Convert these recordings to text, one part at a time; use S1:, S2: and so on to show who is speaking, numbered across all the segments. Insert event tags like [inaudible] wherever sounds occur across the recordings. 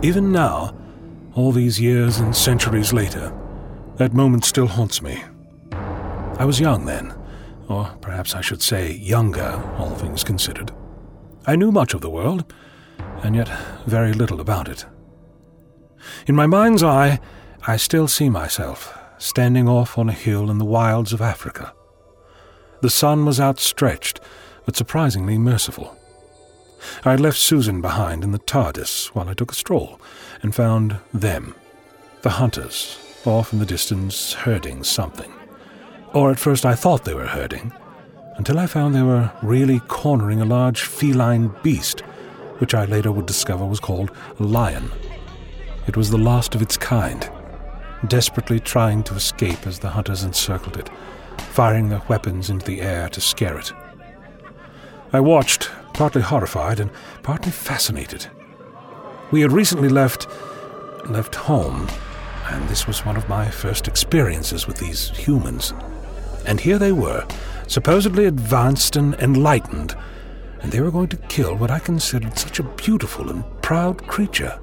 S1: Even now, all these years and centuries later, that moment still haunts me. I was young then, or perhaps I should say younger, all things considered. I knew much of the world, and yet very little about it. In my mind's eye, I still see myself standing off on a hill in the wilds of Africa. The sun was outstretched, but surprisingly merciful. I had left Susan behind in the TARDIS while I took a stroll, and found them, the hunters, off in the distance herding something. Or at first I thought they were herding, until I found they were really cornering a large feline beast, which I later would discover was called a lion. It was the last of its kind, desperately trying to escape as the hunters encircled it, firing their weapons into the air to scare it. I watched, partly horrified and partly fascinated. We had recently left left home, and this was one of my first experiences with these humans. And here they were, supposedly advanced and enlightened, and they were going to kill what I considered such a beautiful and proud creature.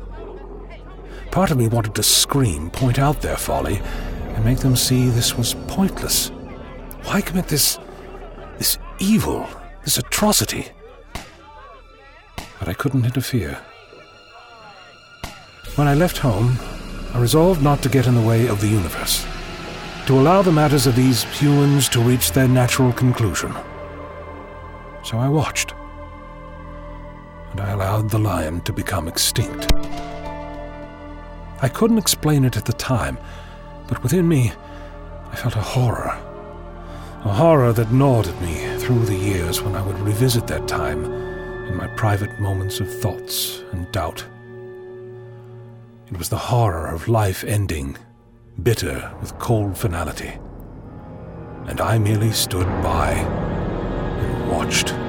S1: Part of me wanted to scream, point out their folly, and make them see this was pointless. Why commit this. this evil, this atrocity? But I couldn't interfere. When I left home, I resolved not to get in the way of the universe, to allow the matters of these humans to reach their natural conclusion. So I watched, and I allowed the lion to become extinct. I couldn't explain it at the time, but within me, I felt a horror. A horror that gnawed at me through the years when I would revisit that time in my private moments of thoughts and doubt. It was the horror of life ending, bitter with cold finality. And I merely stood by and watched.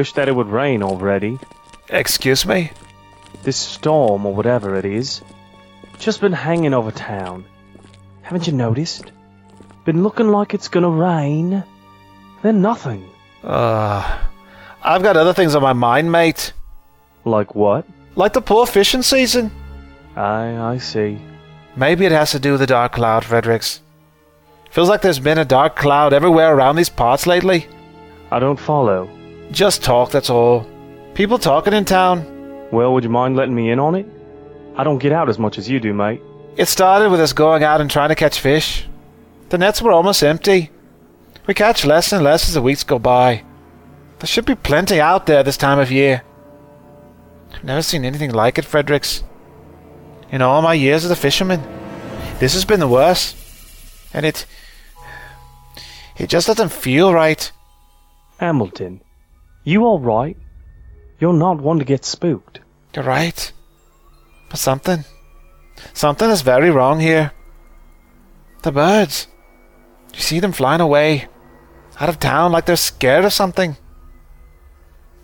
S2: Wish that it would rain already.
S3: Excuse me?
S2: This storm, or whatever it is, just been hanging over town. Haven't you noticed? Been looking like it's gonna rain. Then nothing.
S3: Uh, I've got other things on my mind, mate.
S2: Like what?
S3: Like the poor fishing season.
S2: I I see.
S3: Maybe it has to do with the dark cloud, Fredericks. Feels like there's been a dark cloud everywhere around these parts lately.
S2: I don't follow.
S3: Just talk, that's all. People talking in town.
S2: Well, would you mind letting me in on it? I don't get out as much as you do, mate.
S3: It started with us going out and trying to catch fish. The nets were almost empty. We catch less and less as the weeks go by. There should be plenty out there this time of year. I've never seen anything like it, Fredericks. In all my years as a fisherman, this has been the worst. And it. It just doesn't feel right.
S2: Hamilton, you alright? You're not one to get spooked.
S3: You're right. But something. Something is very wrong here. The birds. You see them flying away. Out of town like they're scared of something.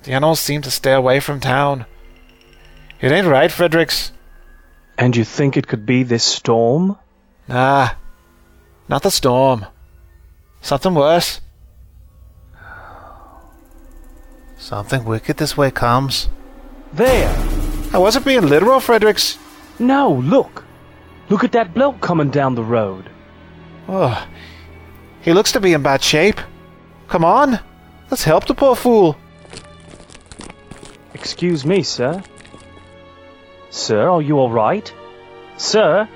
S3: The animals seem to stay away from town. It ain't right, Fredericks.
S2: And you think it could be this storm?
S3: Nah. Not the storm. Something worse. Something wicked this way comes.
S2: There!
S3: I wasn't being literal, Fredericks.
S2: No, look! Look at that bloke coming down the road.
S3: Oh, he looks to be in bad shape. Come on, let's help the poor fool.
S2: Excuse me, sir. Sir, are you alright? Sir?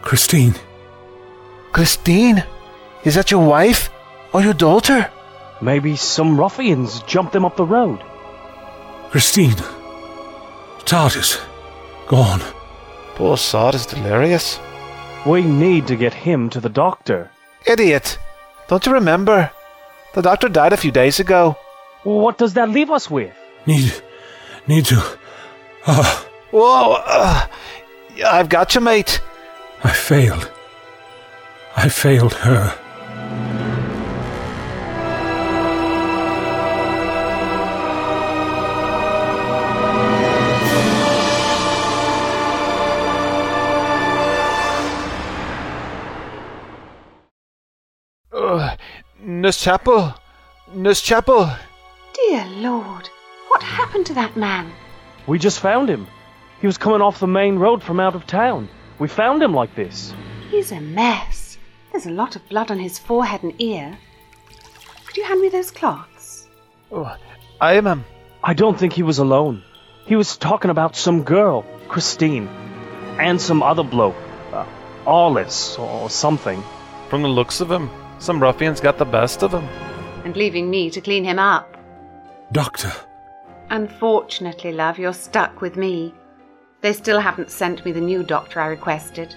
S1: Christine,
S3: Christine? Is that your wife? Or your daughter?
S2: Maybe some ruffians jumped them up the road.
S1: Christine. TARDIS. Gone.
S3: Poor sod is delirious.
S2: We need to get him to the doctor.
S3: Idiot! Don't you remember? The doctor died a few days ago.
S2: What does that leave us with?
S1: Need. Need to. Ah,
S3: Whoa! Uh, I've got you, mate.
S1: I failed. I failed her.
S3: Nurse Chapel. Nurse Chapel.
S4: Dear Lord, what happened to that man?
S2: We just found him. He was coming off the main road from out of town. We found him like this.
S4: He's a mess. There's a lot of blood on his forehead and ear. Could you hand me those cloths?
S3: Oh, I am. Um,
S2: I don't think he was alone. He was talking about some girl, Christine, and some other bloke, uh, Arliss or something.
S3: from the looks of him, some ruffians got the best of him.
S4: And leaving me to clean him up.
S1: Doctor.
S4: Unfortunately, love, you're stuck with me. They still haven't sent me the new doctor I requested.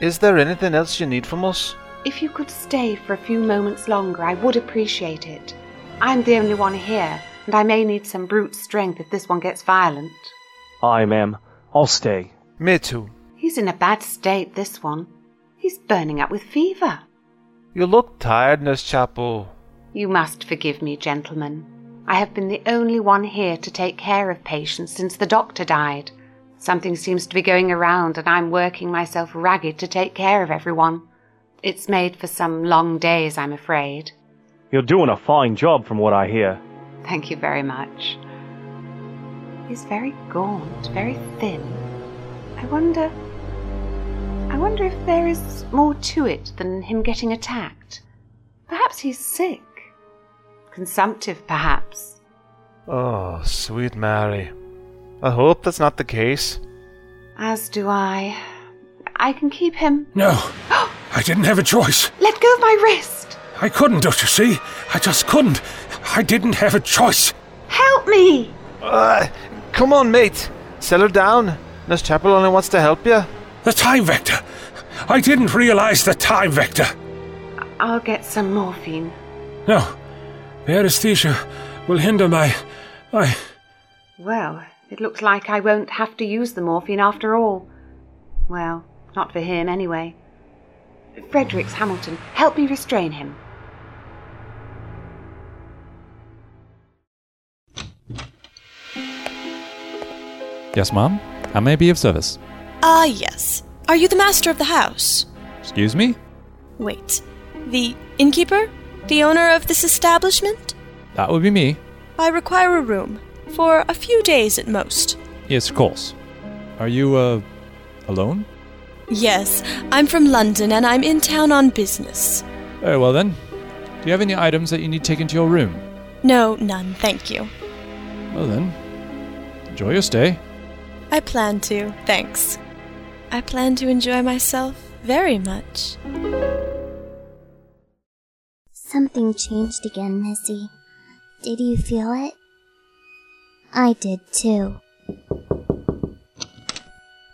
S3: Is there anything else you need from us?
S4: If you could stay for a few moments longer, I would appreciate it. I'm the only one here, and I may need some brute strength if this one gets violent.
S2: Aye, ma'am. I'll stay.
S3: Me too.
S4: He's in a bad state, this one. He's burning up with fever.
S3: You look tired, Nurse Chapel.
S4: You must forgive me, gentlemen. I have been the only one here to take care of patients since the doctor died. Something seems to be going around, and I'm working myself ragged to take care of everyone. It's made for some long days, I'm afraid.
S2: You're doing a fine job from what I hear.
S4: Thank you very much. He's very gaunt, very thin. I wonder. I wonder if there is more to it than him getting attacked. Perhaps he's sick. Consumptive, perhaps.
S3: Oh, sweet Mary. I hope that's not the case.
S4: As do I. I can keep him.
S1: No. [gasps] I didn't have a choice.
S4: Let go of my wrist!
S1: I couldn't, don't you see? I just couldn't. I didn't have a choice.
S4: Help me!
S3: Uh, come on, mate. Settle down. Nurse Chapel only wants to help you.
S1: The time vector. I didn't realize the time vector.
S4: I'll get some morphine.
S1: No. The anesthesia will hinder my. my.
S4: Well, it looks like I won't have to use the morphine after all. Well, not for him anyway. Fredericks Hamilton, help me restrain him.
S5: Yes, ma'am. I may be of service?
S6: Ah, yes. Are you the master of the house?
S5: Excuse me?
S6: Wait. The innkeeper? The owner of this establishment?
S5: That would be me.
S6: I require a room. For a few days at most.
S5: Yes, of course. Are you, uh, alone?
S6: Yes, I'm from London and I'm in town on business.
S5: Very well then. Do you have any items that you need taken to your room?
S6: No, none, thank you.
S5: Well then, enjoy your stay.
S6: I plan to, thanks. I plan to enjoy myself very much.
S7: Something changed again, Missy. Did you feel it? I did too.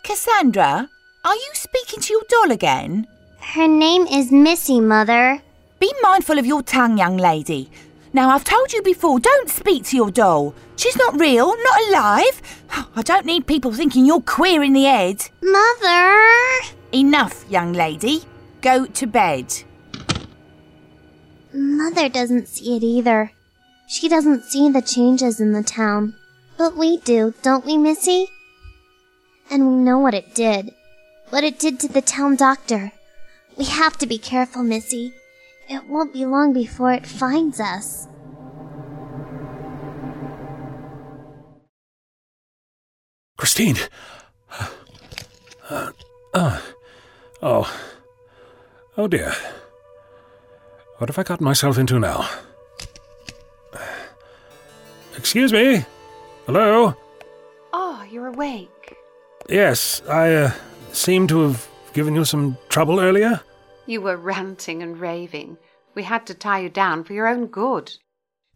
S8: Cassandra, are you speaking to your doll again?
S7: Her name is Missy, Mother.
S8: Be mindful of your tongue, young lady. Now, I've told you before, don't speak to your doll. She's not real, not alive. [sighs] I don't need people thinking you're queer in the head.
S7: Mother!
S8: Enough, young lady. Go to bed.
S7: Mother doesn't see it either. She doesn't see the changes in the town. But we do, don't we, Missy? And we know what it did. What it did to the town doctor. We have to be careful, Missy. It won't be long before it finds us.
S1: Christine. Uh, uh, oh. Oh dear. What have I gotten myself into now? Excuse me. Hello?
S4: Oh, you're awake.
S1: Yes, I uh, seem to have given you some trouble earlier.
S4: You were ranting and raving. We had to tie you down for your own good.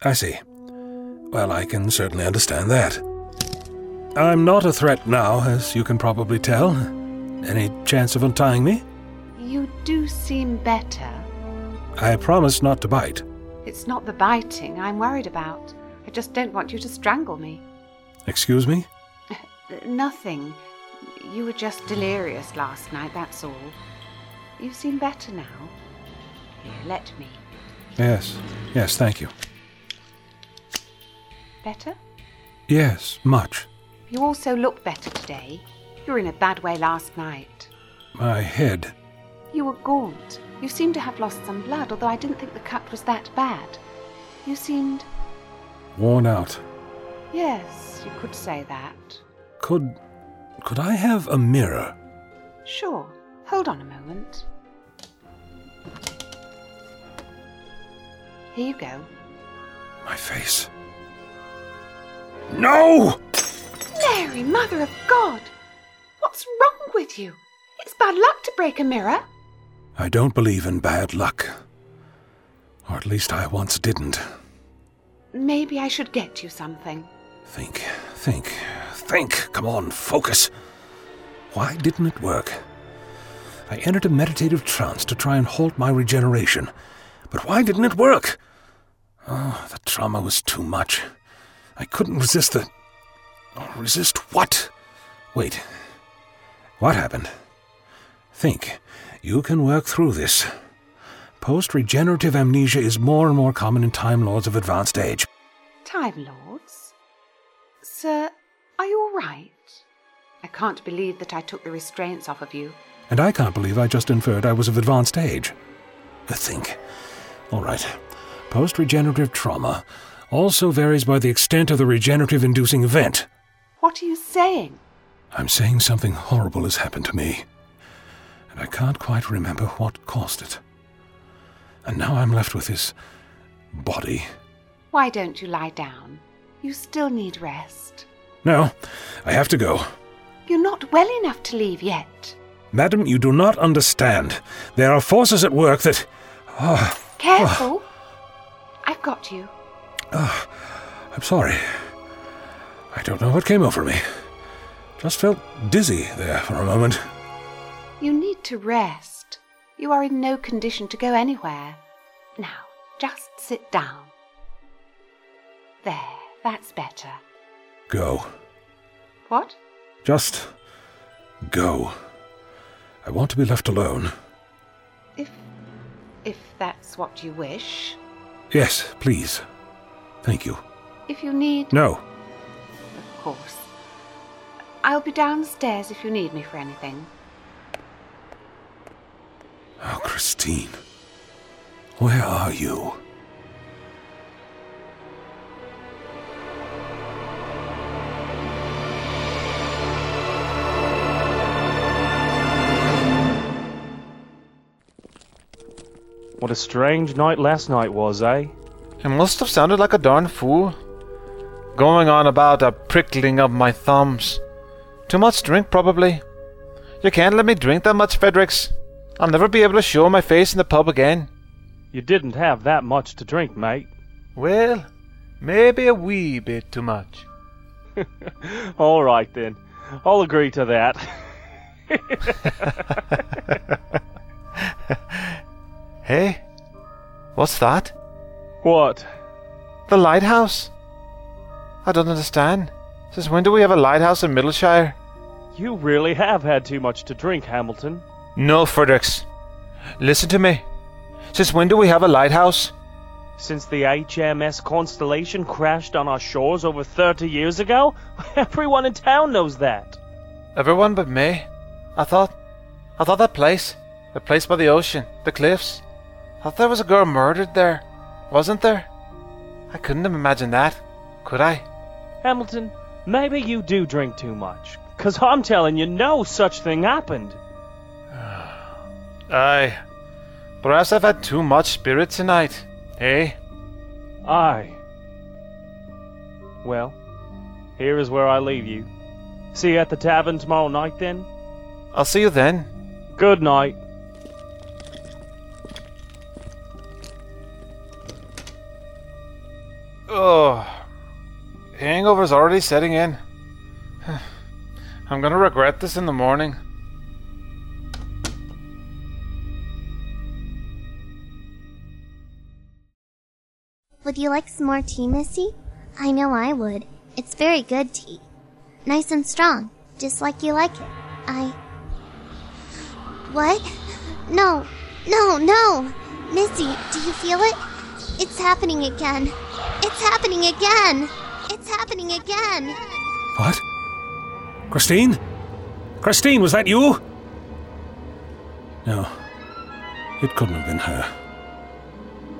S1: I see. Well, I can certainly understand that. I'm not a threat now, as you can probably tell. Any chance of untying me?
S4: You do seem better.
S1: I promise not to bite.
S4: It's not the biting I'm worried about. I just don't want you to strangle me.
S1: Excuse me? [laughs]
S4: Nothing. You were just delirious last night, that's all. You seem better now. Here, let me.
S1: Yes, yes, thank you.
S4: Better?
S1: Yes, much.
S4: You also look better today. You were in a bad way last night.
S1: My head.
S4: You were gaunt. You seemed to have lost some blood, although I didn't think the cut was that bad. You seemed.
S1: Worn out.
S4: Yes, you could say that.
S1: Could. could I have a mirror?
S4: Sure. Hold on a moment. Here you go.
S1: My face. No!
S4: Mary, Mother of God! What's wrong with you? It's bad luck to break a mirror.
S1: I don't believe in bad luck. Or at least I once didn't.
S4: Maybe I should get you something.
S1: Think, think, think. Come on, focus. Why didn't it work? I entered a meditative trance to try and halt my regeneration. But why didn't it work? Oh, the trauma was too much. I couldn't resist the. Oh, resist what? Wait. What happened? Think. You can work through this. Post regenerative amnesia is more and more common in Time Lords of advanced age.
S4: Time Lords? Sir, are you all right? I can't believe that I took the restraints off of you.
S1: And I can't believe I just inferred I was of advanced age. Think. All right. Post regenerative trauma also varies by the extent of the regenerative inducing event.
S4: What are you saying?
S1: I'm saying something horrible has happened to me, and I can't quite remember what caused it. And now I'm left with this body.
S4: Why don't you lie down? You still need rest.
S1: No, I have to go.
S4: You're not well enough to leave yet.
S1: Madam, you do not understand. There are forces at work that. Oh,
S4: Careful. [sighs] I've got you.
S1: Ah, I'm sorry. I don't know what came over me. Just felt dizzy there for a moment.
S4: You need to rest. You are in no condition to go anywhere. Now, just sit down. There, that's better.
S1: Go.
S4: What?
S1: Just go. I want to be left alone.
S4: That's what you wish.
S1: Yes, please. Thank you.
S4: If you need.
S1: No.
S4: Of course. I'll be downstairs if you need me for anything.
S1: Oh, Christine. Where are you?
S2: What a strange night last night was, eh?
S3: It must have sounded like a darn fool. Going on about a prickling of my thumbs. Too much drink, probably. You can't let me drink that much, Fredericks. I'll never be able to show my face in the pub again.
S2: You didn't have that much to drink, mate.
S3: Well, maybe a wee bit too much. [laughs]
S2: All right then. I'll agree to that. [laughs] [laughs]
S3: Hey, what's that?
S2: what?
S3: The lighthouse? I don't understand. Since when do we have a lighthouse in Middleshire?
S2: You really have had too much to drink, Hamilton.
S3: No, Fredericks. Listen to me. Since when do we have a lighthouse?
S2: Since the HMS Constellation crashed on our shores over 30 years ago? [laughs] Everyone in town knows that.
S3: Everyone but me. I thought. I thought that place. The place by the ocean. The cliffs. I thought there was a girl murdered there. Wasn't there? I couldn't have imagined that. Could I?
S2: Hamilton, maybe you do drink too much. Cause I'm telling you, no such thing happened. [sighs]
S3: Aye. Perhaps I've had too much spirit tonight. Eh?
S2: Aye. Well, Here is where I leave you. See you at the tavern tomorrow night, then?
S3: I'll see you then.
S2: Good night.
S3: Oh, hangover's already setting in. [sighs] I'm gonna regret this in the morning.
S7: Would you like some more tea, Missy? I know I would. It's very good tea. Nice and strong, just like you like it. I. What? No, no, no! Missy, do you feel it? It's happening again. It's happening again! It's happening again!
S1: What? Christine? Christine, was that you? No. It couldn't have been her.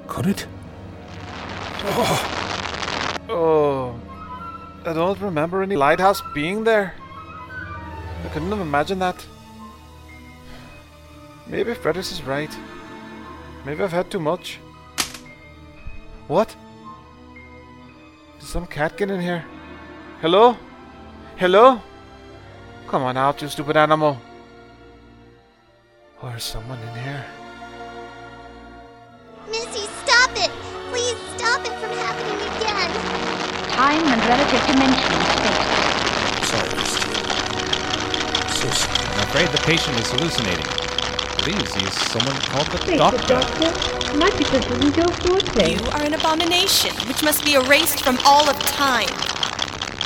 S1: Could it?
S3: Oh, Oh. I don't remember any lighthouse being there. I couldn't have imagined that. Maybe Fredericks is right. Maybe I've had too much. What? Did some cat get in here? Hello? Hello? Come on out, you stupid animal. Or is someone in here?
S7: Missy, stop it! Please stop it from happening again!
S9: Time and relative dimension space.
S10: Sorry, Christine. So sorry.
S5: I'm afraid the patient is hallucinating. Please use someone called the
S11: Wait,
S5: doctor.
S11: the doctor? Magical doesn't go forte.
S6: You are an abomination, which must be erased from all of time.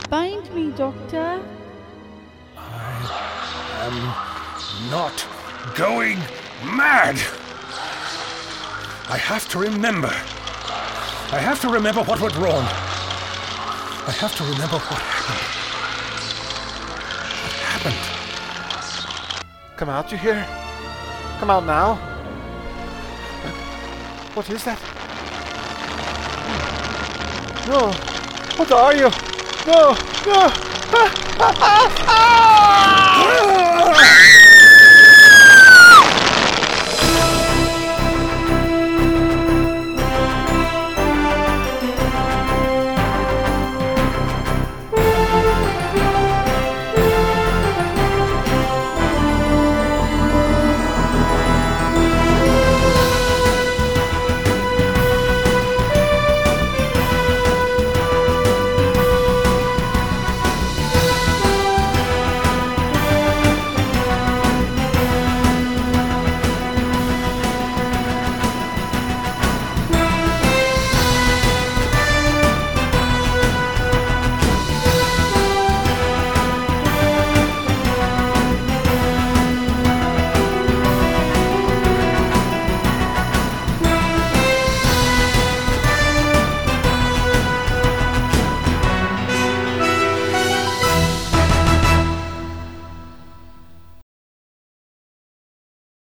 S11: Bind me, doctor.
S1: I am not going mad. I have to remember. I have to remember what went wrong. I have to remember what happened. What happened?
S3: Come out, you hear? Come out now. What is that? No. What are you? No, no. [laughs] Ah, ah, ah!